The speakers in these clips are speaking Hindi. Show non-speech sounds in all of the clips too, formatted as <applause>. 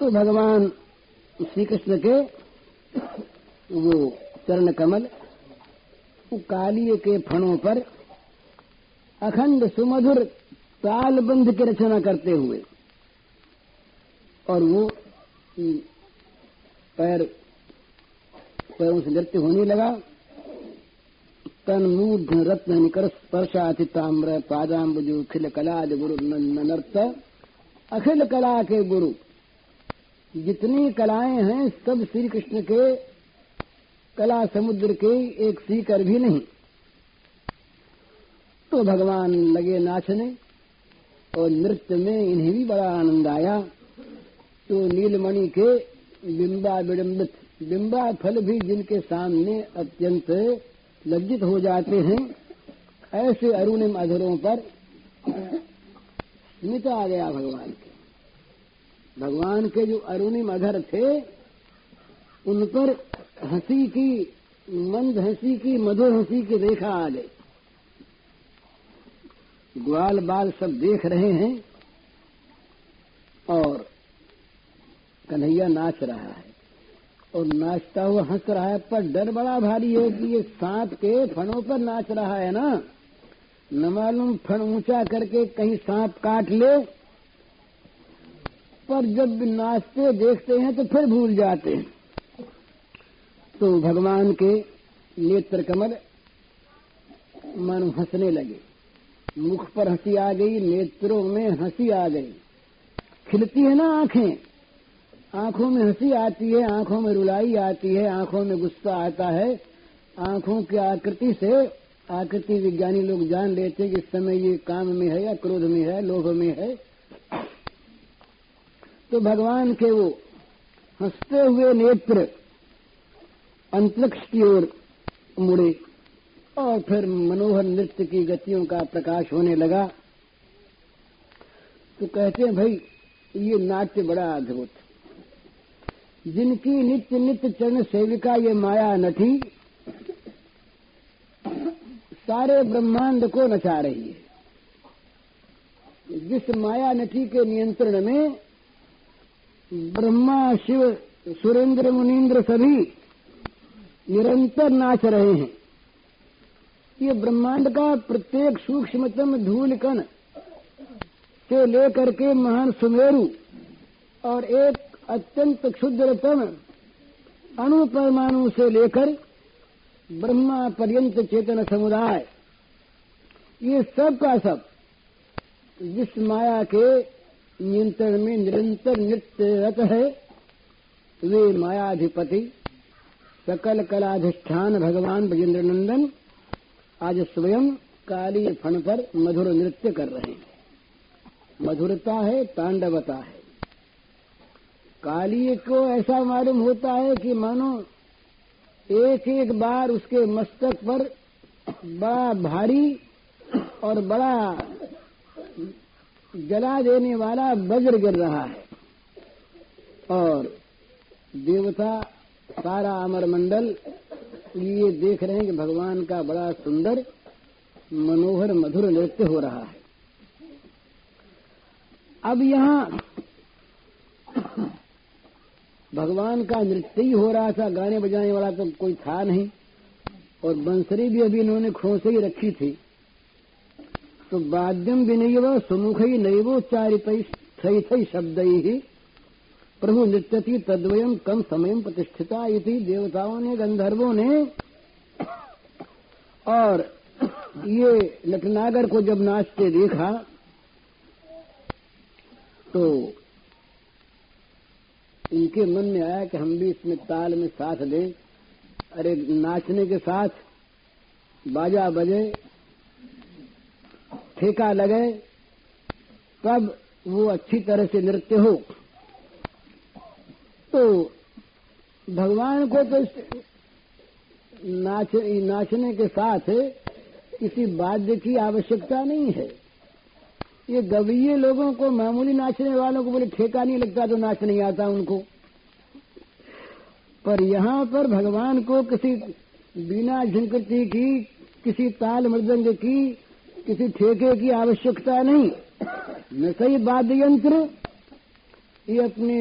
तो भगवान श्री कृष्ण के वो चरण कमल कालिए के फणों पर अखंड सुमधुर तालबंध की रचना करते हुए और वो पैर पैरों से नृत्य होने लगा। तन मूर्ध रत्न निकर स्पर्शाति ताम्र पादाम्बुजु अखिल कला गुरु नर्त अखिल कला के गुरु जितनी कलाएँ हैं, सब श्री कृष्ण के कला समुद्र के एक सीकर भी नहीं। तो भगवान लगे नाचने और नृत्य में इन्हें भी बड़ा आनंद आया। तो नीलमणि के बिंबा विडम्बित बिंबा फल भी जिनके सामने अत्यंत लज्जित हो जाते हैं, ऐसे अरुणिम अधरों पर आ गया भगवान के। भगवान के जो अरुणिम अधर थे, उन पर हँसी की, मंद हँसी की, मधुर हँसी की रेखा आ गई। ग्वाल बाल सब देख रहे हैं और कन्हैया नाच रहा है। और नाचता हुआ हंस रहा है, पर डर बड़ा भारी है कि ये सांप के फणों पर नाच रहा है ना। न मालूम फण ऊँचा करके कहीं सांप काट ले पर जब नाचते देखते हैं तो फिर भूल जाते हैं। तो भगवान के नेत्र कमल मन हंसने लगे। मुख पर हँसी आ गई, नेत्रों में हँसी आ गई। खिलती है ना आँखें? आँखों में हँसी आती है, आँखों में रुलाई आती है, आँखों में गुस्सा आता है। आँखों की आकृति से आकृति विज्ञानी लोग जान लेते हैं कि इस समय ये काम में है या क्रोध में है, लोभ में है। तो भगवान के वो हँसते हुए नेत्र अंतरिक्ष की ओर मुड़े और फिर मनोहर नृत्य की गतियों का प्रकाश होने लगा। तो कहते हैं, भाई, ये नाट्य बड़ा अद्भुत जिनकी नित्य नित्य चरण सेविका ये माया नठी सारे ब्रह्मांड को नचा रही है। जिस माया नठी के नियंत्रण में ब्रह्मा, शिव, सुरेंद्र मुनीन्द्र सभी निरंतर नाच रहे हैं। ये ब्रह्मांड का प्रत्येक सूक्ष्मतम धूल कण से लेकर के महान सुमेरु और एक अत्यंत क्षुद्रतम अणु परमाणु से लेकर ब्रह्मा पर्यंत चेतन समुदाय। ये सब का सब जिस माया के नियंत्रण में निरंतर नृत्यरत है। वे मायाधिपति, सकल कलाधिष्ठान भगवान ब्रजेंद्र नंदन आज स्वयं काली फण पर मधुर नृत्य कर रहे हैं। मधुरता है, तांडवता है। काली को ऐसा मालूम होता है कि मानो एक एक बार उसके मस्तक पर बड़ा भारी और बड़ा जला देने वाला वज्र गिर रहा है। और देवता सारा अमर मंडल ये देख रहे हैं कि भगवान का बड़ा सुंदर, मनोहर, मधुर नृत्य हो रहा है। अब यहाँ भगवान का नृत्य ही हो रहा था, गाने बजाने वाला तो कोई था नहीं, और बंसरी भी अभी इन्होंने खोसे ही रखी थी। तो वाद्यम विनय सुमुख ही नैवोच्चारित शब्द। ही प्रभु नृत्यति तद्वयम कम समय प्रतिष्ठिता इति देवताओं ने, गंधर्वों ने। और ये नटनागर को जब नाचते देखा तो इनके मन में आया कि हम भी इसमें ताल में साथ दें। अरे नाचने के साथ बाजा बजे ठेका लगे तब वो अच्छी तरह से नृत्य हो? तो भगवान को तो नाच, नाचने के साथ किसी वाद्य की आवश्यकता नहीं है। ये गवीय लोगों को मामूली नाचने वालों को बोले, ठेका नहीं लगता तो नाच नहीं आता उनको। पर यहाँ पर भगवान को किसी बिना झंकृति की, किसी ताल मृदंग की किसी ठेके की आवश्यकता नहीं। न सही वाद्य यंत्र ये अपने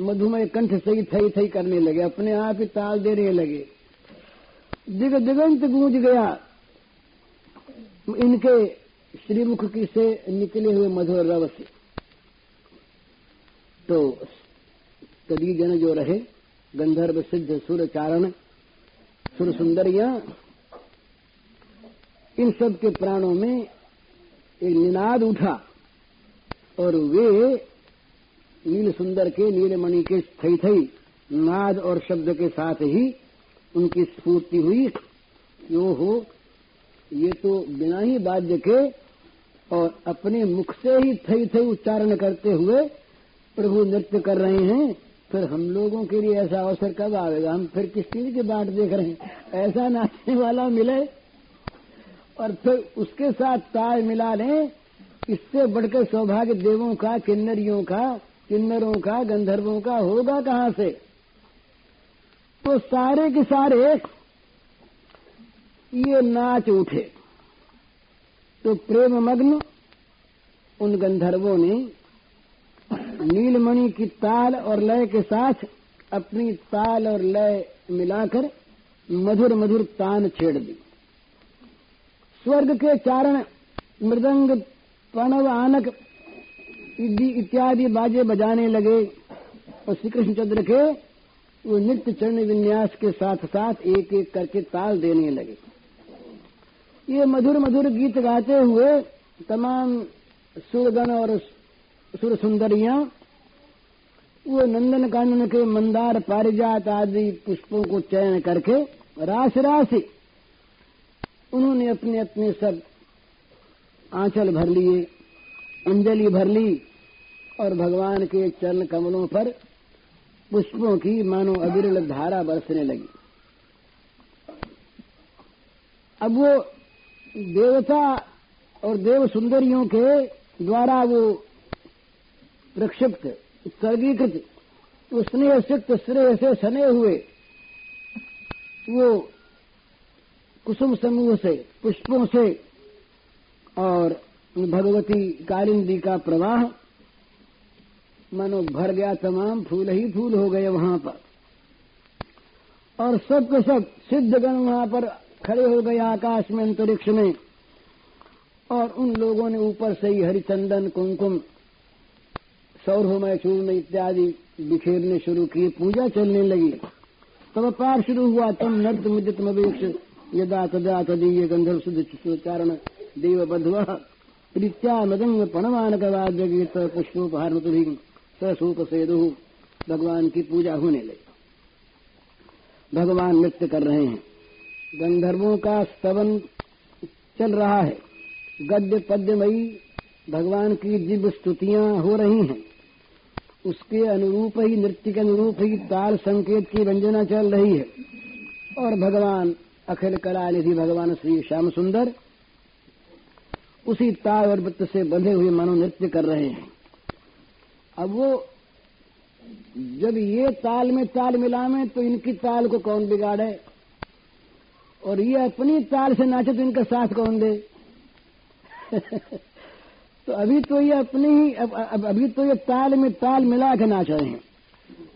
मधुमय कंठ सही थई थई करने लगे, अपने आप ही ताल देने लगे। दिग, दिगंत गूंज गया। इनके श्रीमुख की से निकले हुए मधुर रव से। तो तदी जन जो रहे, गंधर्व सिद्ध सुर चारण, सुर सुंदरिया इन सब के प्राणों में एक निनाद उठा और वे नील सुंदर के नीलमणि के थई थई नाद और शब्द के साथ ही उनकी स्फूर्ति हुई। यो हो? ये तो बिना ही वाद्य के और अपने मुख से ही थई थई उच्चारण करते हुए प्रभु नृत्य कर रहे हैं। फिर हम लोगों के लिए ऐसा अवसर कब आएगा? हम फिर किस चीज़ की बात देख रहे हैं? ऐसा नाचने वाला मिले और फिर उसके साथ ताल मिला लें। इससे बढ़कर सौभाग्य देवों का, किन्नरियों का, किन्नरों का, गंधर्वों का होगा कहाँ से? तो सारे के सारे ये नाच उठे। तो प्रेम मग्न उन गंधर्वों ने नीलमणि की ताल और लय के साथ अपनी ताल और लय मिलाकर मधुर मधुर तान छेड़ दी। स्वर्ग के चारण, मृदंग, प्रणव, आनक इत्यादि बाजे बजाने लगे। और श्री कृष्णचंद्र के, वो नित्य चरण विन्यास के साथ साथ एक एक करके ताल देने लगे। ये मधुर मधुर गीत गाते हुए तमाम सुरगण और सुर सुंदरियाँ वो नंदन कानन के मंदार पारिजात आदि पुष्पों को चयन करके राशि राशि उन्होंने अपने अपने सब आंचल भर लिए, अंजलि भर ली, और भगवान के चरण कमलों पर पुष्पों की मानो अविरल धारा बरसने लगी। अब वो देवता और देव सुंदरियों के द्वारा वो प्रक्षिप्त सर्गीकृत वो स्नेह सिक्त श्रेय से सने हुए, वो कुसुम समूह से, पुष्पों से, और भगवती कालिंदी का प्रवाह मानो भर गया तमाम फूल ही फूल हो गए वहाँ पर। और सब के सब सिद्धगण वहाँ पर खड़े हो गए आकाश में अंतरिक्ष में, और उन लोगों ने ऊपर से ही हरिचंदन, कुमकुम, सौरभमय चूर्ण इत्यादि बिखेरने शुरू किए, पूजा चलने लगी। तब पार शुरू हुआ तम नर्त मुदित मवेक्ष यदा तदा तदीय गंधर्व शुद्ध चारण देव बधवा प्रीत्या मदंग पणमान वाद्य गीत पुष्पोपहार भी ससूप सेदु भगवान की पूजा होने लगी। भगवान नृत्य कर रहे हैं। गंधर्वों का स्तवन चल रहा है। गद्य पद्यमयी भगवान की दिव्य स्तुतियाँ हो रही हैं। उसके अनुरूप ही नृत्य के अनुरूप ही ताल संकेत की व्यंजना चल रही है। और भगवान अखिल कला निधि भगवान श्री श्याम सुंदर। उसी ताल और वृत्त से बंधे हुए मानो नृत्य कर रहे हैं। अब वो जब ये ताल में ताल मिलावे तो इनकी ताल को कौन बिगाड़े? और ये अपनी ताल से नाचे तो इनका साथ कौन दे? <laughs> तो अभी तो ये अपनी ही अब, अब, अभी तो ये ताल में ताल मिला के नाच रहे हैं।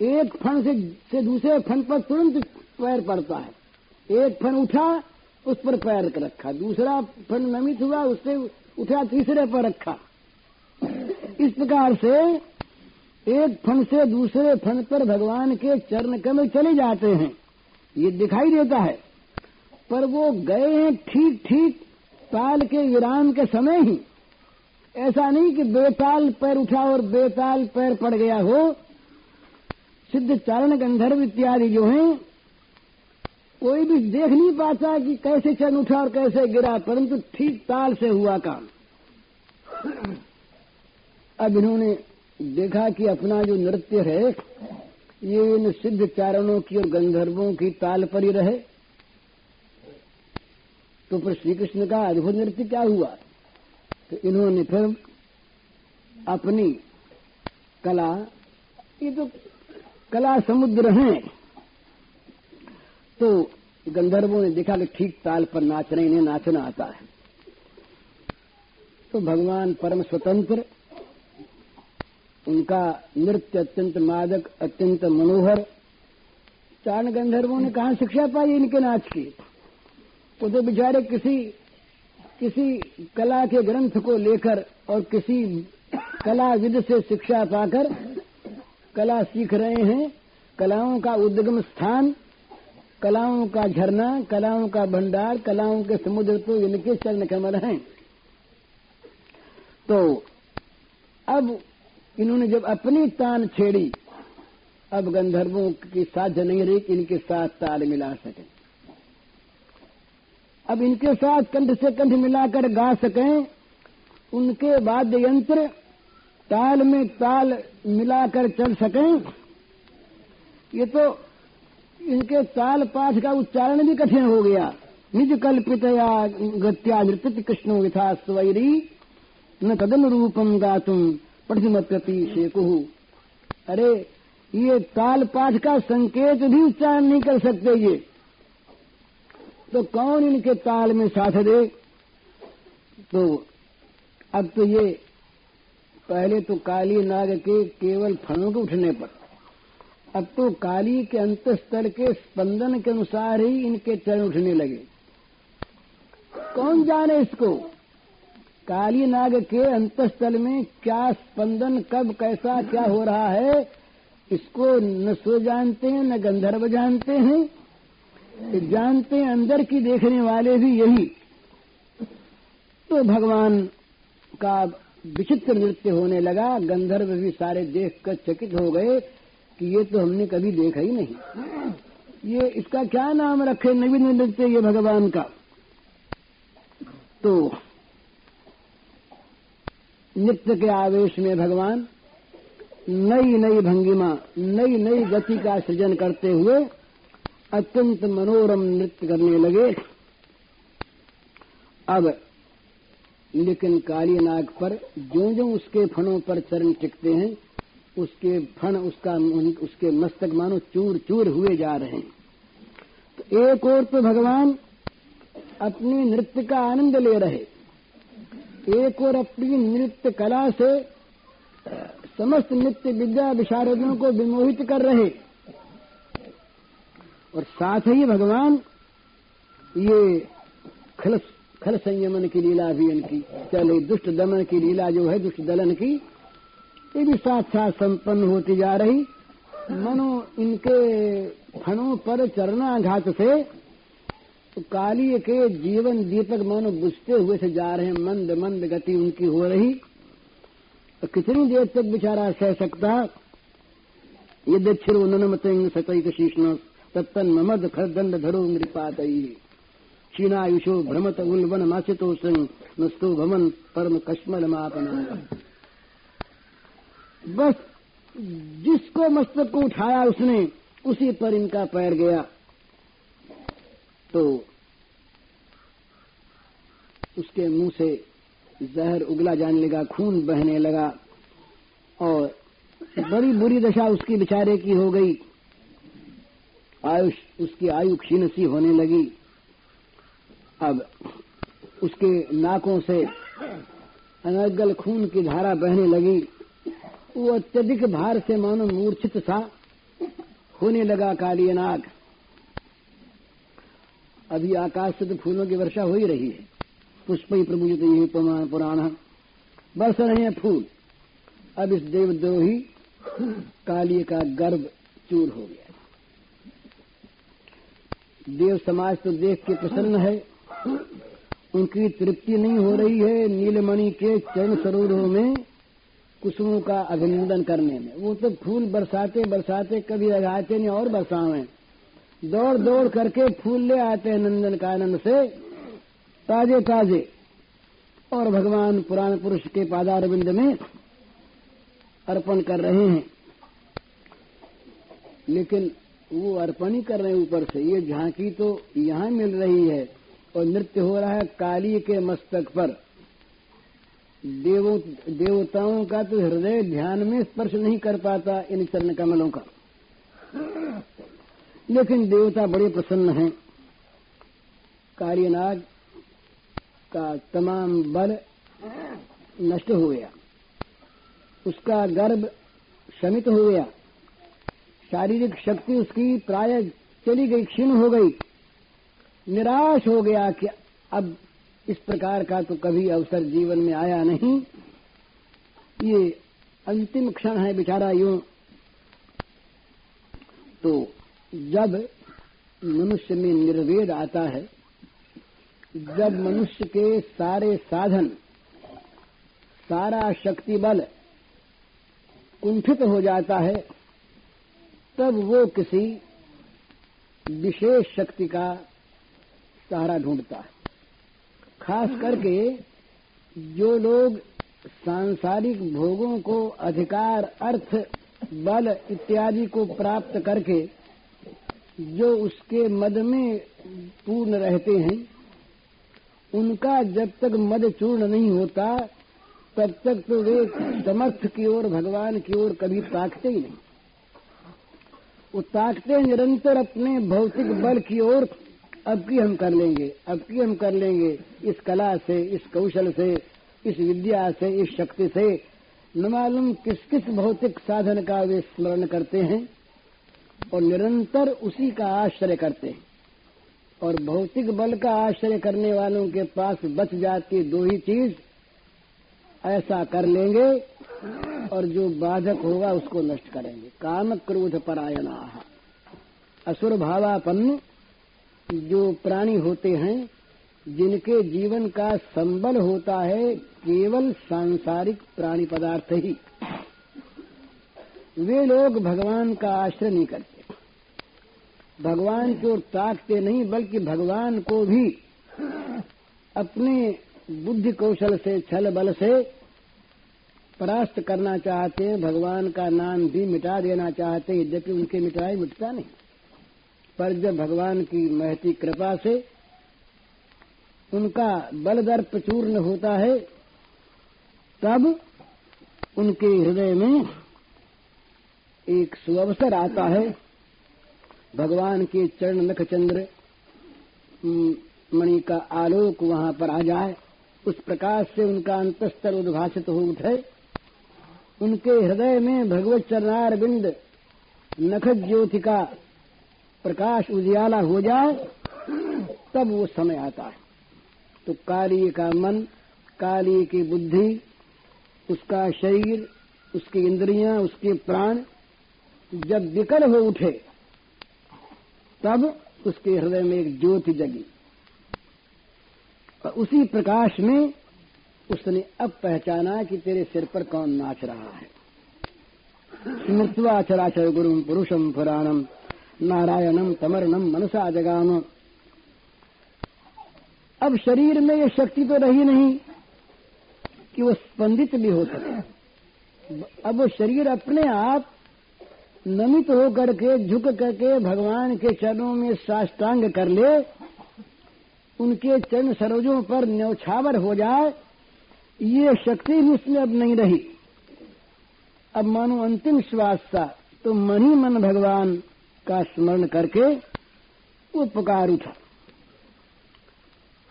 एक फन से, से दूसरे फन पर तुरंत पैर पड़ता है। एक फन उठा, उस पर पैर रखा दूसरा फन नमित हुआ उससे उठा, तीसरे पर रखा। इस प्रकार से एक फन से दूसरे फन पर भगवान के चरण कमल चले जाते हैं। ये दिखाई देता है। पर वो गए हैं ठीक ठीक ताल के विराम के समय ही। ऐसा नहीं कि बेताल पैर उठा और बेताल पैर पड़ गया हो। सिद्ध चारण गंधर्व इत्यादि जो हैं कोई भी देख नहीं पाता कि कैसे चरण उठा और कैसे गिरा, परंतु ठीक ताल से हुआ काम। अब इन्होंने देखा कि अपना जो नृत्य है, ये इन सिद्ध चारणों की और गंधर्वों की ताल पर ही रहे। तो फिर श्री कृष्ण का अद्भुत नृत्य क्या हुआ? तो इन्होंने फिर अपनी कला, ये तो कला समुद्र है। तो गंधर्वों ने देखा कि ठीक ताल पर नाच रहे इन्हें नाचना आता है। तो भगवान परम स्वतंत्र, उनका नृत्य अत्यंत मादक, अत्यंत मनोहर। चारण गंधर्वों ने कहा शिक्षा पाई इनके नाच की? वो तो बेचारे किसी किसी कला के ग्रंथ को लेकर और किसी कला विद से शिक्षा पाकर कला सीख रहे हैं, कलाओं का उद्गम स्थान कलाओं का झरना, कलाओं का भंडार, कलाओं के समुद्र तो इनके चरण कमल हैं। तो अब इन्होंने जब अपनी तान छेड़ी, अब गंधर्वों की साध नहीं रही कि इनके साथ ताल मिला सके। अब इनके साथ कंठ से कंठ मिलाकर गा सकें, उनके वाद्य यंत्र ताल में ताल मिलाकर चल सकें। ये तो इनके ताल पाठ का उच्चारण भी कठिन हो गया। निज कल्पितया गत्या नृत्य कृष्ण विथा स्वैरी न तदन रूपम गातुम पठिमत्यपि शेकु अरे, ये ताल पाठ का संकेत भी उच्चारण नहीं कर सकते ये। तो कौन इनके ताल में साथ दे? तो अब तो ये, पहले तो काली नाग के केवल फलों के उठने पर। अब तो काली के अंतस्थल के स्पंदन के अनुसार ही इनके चरण उठने लगे। कौन जाने इसको? काली नाग के अंतस्थल में क्या स्पंदन, कब, कैसा, क्या हो रहा है, इसको न सो जानते हैं न गंधर्व जानते हैं। जानते हैं, अंदर की देखने वाले भी यही। तो भगवान का विचित्र नृत्य होने लगा। गंधर्व भी सारे देख कर चकित हो गए। कि ये तो हमने कभी देखा ही नहीं। ये इसका क्या नाम रखे नवीन नृत्य ये भगवान का? तो नृत्य के आवेश में भगवान नई नई भंगिमा, नई नई गति का सृजन करते हुए अत्यंत मनोरम नृत्य करने लगे। अब, लेकिन काली नाग पर जो जो उसके फणों पर चरण टिकते हैं उसके फण, उसका उसके मस्तक मानो चूर चूर हुए जा रहे हैं। तो एक और तो भगवान अपनी नृत्य का आनंद ले रहे एक और अपनी नृत्य कला से समस्त नृत्य विद्या विशारदों को विमोहित कर रहे और साथ ही भगवान ये खल खल संयमन की लीला भी इनकी, चले दुष्ट दमन की लीला जो है, दुष्ट दलन की ये भी साथ साथ संपन्न होती जा रही। मनो इनके फणों पर चरणाघात से तो काली के जीवन दीपक मानो बुझते हुए से जा रहे मंद मंद गति उनकी हो रही। तो कितनी देर तक बेचारा सह सकता? ये दक्षिण ननमत सतैक शीष्ण, तत्तन ममद खरदंड धरो मृपात क्षीणायुषो भ्रमत उल्वन मासितो संग, नस्तो भवन परम कश्मल मापन बस जिसको मस्तक को उठाया उसने, उसी पर इनका पैर गया। तो उसके मुँह से जहर उगला जाने लगा, खून बहने लगा और बड़ी बुरी दशा उसकी बेचारे की हो गई। आयुष उसकी आयु क्षीण सी होने लगी। अब उसके नाकों से अनर्गल खून की धारा बहने लगी। वो अत्यधिक भार से मानो मूर्छित सा होने लगा काली नाग। अभी आकाश से तो फूलों की वर्षा हो ही रही है। पुष्प ही प्रभु जी यही पुराण। बरस रहे हैं फूल। अब इस देवद्रोही काली का गर्भ चूर हो गया। देव समाज तो देख के प्रसन्न है। उनकी तृप्ति नहीं हो रही है नीलमणि के चरण सरोवरों में। कुसुमों का अभिनंदन करने में। वो तो फूल बरसाते बरसाते, कभी लगाते नहीं, और बरसावे। दौड़ दौड़ करके फूल ले आते हैं नंदन कानन से ताजे ताजे और भगवान पुराण पुरुष के पादारविंद में अर्पण कर रहे हैं। लेकिन वो अर्पण ही कर रहे हैं ऊपर से। ये झांकी तो यहाँ मिल रही है, और नृत्य हो रहा है काली के मस्तक पर। देवो देवताओं का तो हृदय ध्यान में स्पर्श नहीं कर पाता इन चरण कमलों का। लेकिन देवता बड़े प्रसन्न हैं। कालीनाग का तमाम बल नष्ट हो गया। उसका गर्भ शमित हो गया। शारीरिक शक्ति उसकी प्राय चली गई, क्षीण हो गई। निराश हो गया कि अब इस प्रकार का तो कभी अवसर जीवन में आया नहीं। ये अंतिम क्षण है बेचारा यूँ। तो जब मनुष्य में निर्वेद आता है, जब मनुष्य के सारे साधन, सारा शक्ति बल कुंठित हो जाता है, तब वो किसी विशेष शक्ति का सहारा ढूंढता है। खास करके जो लोग सांसारिक भोगों को अधिकार, अर्थ, बल इत्यादि को प्राप्त करके जो उसके मद में पूर्ण रहते हैं, उनका जब तक मद चूर्ण नहीं होता, तब तक तो वे समर्थ की ओर, भगवान की ओर कभी ताकते ही नहीं। वो ताकते निरंतर अपने भौतिक बल की ओर अब की हम कर लेंगे, अब की हम कर लेंगे, इस कला से, इस कौशल से, इस विद्या से, इस शक्ति से। न मालूम किस किस भौतिक साधन का वे स्मरण करते हैं और निरंतर उसी का आश्रय करते हैं। और भौतिक बल का आश्रय करने वालों के पास बच जाती दो ही चीज़, ऐसा कर लेंगे और जो बाधक होगा उसको नष्ट करेंगे। काम क्रोध परायणा। असुर भावापन्न जो प्राणी होते हैं, जिनके जीवन का संबल होता है, केवल सांसारिक प्राणी पदार्थ ही। वे लोग भगवान का आश्रय नहीं करते। भगवान की ओर ताकते नहीं, बल्कि भगवान को भी अपने बुद्धि कौशल से, छल बल से परास्त करना चाहते हैं। भगवान का नाम भी मिटा देना चाहते हैं, यद्यपि उनके मिटाए मिटता नहीं। पर जब भगवान की महती कृपा से उनका बल दर्प चूर्ण होता है, तब उनके हृदय में एक सुअवसर आता है। भगवान के चरण नख चंद्र मणि का आलोक वहाँ पर आ जाए, उस प्रकाश से उनका अंतस्तर उद्भाषित हो उठे। उनके हृदय में भगवत चरणार बिंद नख ज्योति का प्रकाश उजियाला हो जाए, तब वो समय आता है। तो कार्य का मन कार्य की बुद्धि, उसका शरीर, उसकी इंद्रियाँ, उसके प्राण, जब विकल हो उठे, तब उसके हृदय में एक ज्योति जगी। और उसी प्रकाश में उसने अब पहचाना कि तेरे सिर पर कौन नाच रहा है। स्मृत्वा चराचर गुरु पुरुषम पुराणम। नारायणम तमरणम मनसा जगाम। अब शरीर में ये शक्ति तो रही नहीं कि वो स्पंदित भी हो सके। अब वो शरीर अपने आप नमित होकर के, झुक करके भगवान के चरणों में साष्टांग कर ले, उनके चरण सरोजों पर न्यौछावर हो जाए, ये शक्ति भी उसमें अब नहीं रही। अब मानो अंतिम श्वास था तो मन ही मन भगवान का स्मरण करके वो पुकार उठा।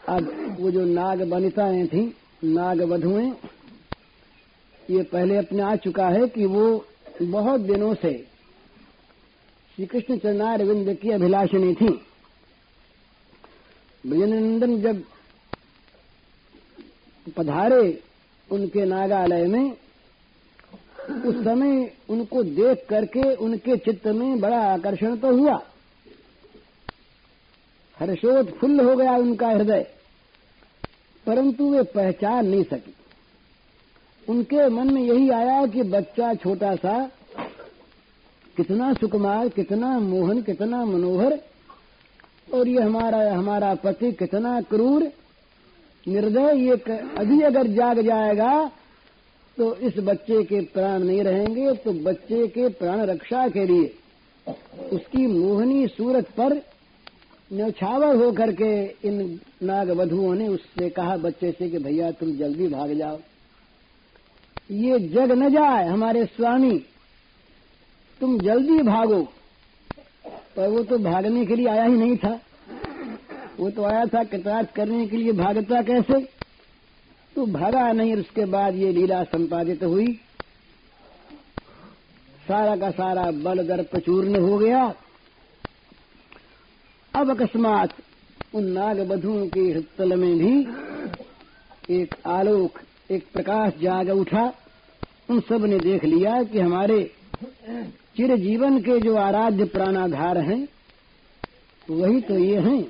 अब वो जो नाग बनिताएँ थी, नाग वधुएँ, ये पहले अपने आ चुका है कि वो बहुत दिनों से श्री कृष्ण चरणारविंद की अभिलाषिणी थी। विजयनंदन जब पधारे उनके नागालय में उस समय उनको देख करके उनके चित्त में बड़ा आकर्षण तो हुआ। हर्षोत्फुल्ल हो गया उनका हृदय, परंतु वे पहचान नहीं सकी। उनके मन में यही आया कि बच्चा छोटा सा, कितना सुकुमार, कितना मोहन, कितना मनोहर, और ये हमारा हमारा पति कितना क्रूर। निर्दय ये अभी अगर जाग जाएगा तो इस बच्चे के प्राण नहीं रहेंगे तो बच्चे के प्राण रक्षा के लिए उसकी मोहनी सूरत पर न्यौछावर होकर के इन नाग वधुओं ने उससे कहा बच्चे से कि भैया तुम जल्दी भाग जाओ। ये जग न जाए हमारे स्वामी, तुम जल्दी भागो। पर वो तो भागने के लिए आया ही नहीं था। वो तो आया था कटाच करने के लिए भागता कैसे? तो भागा नहीं उसके बाद ये लीला संपादित हुई। सारा का सारा बल दर्प चूर्ण हो गया। अब अकस्मात उन नाग बधुओं के हृतल में भी एक आलोक, एक प्रकाश जाग उठा। उन सबने देख लिया कि हमारे चिर जीवन के जो आराध्य प्राणाधार हैं, वही तो ये हैं।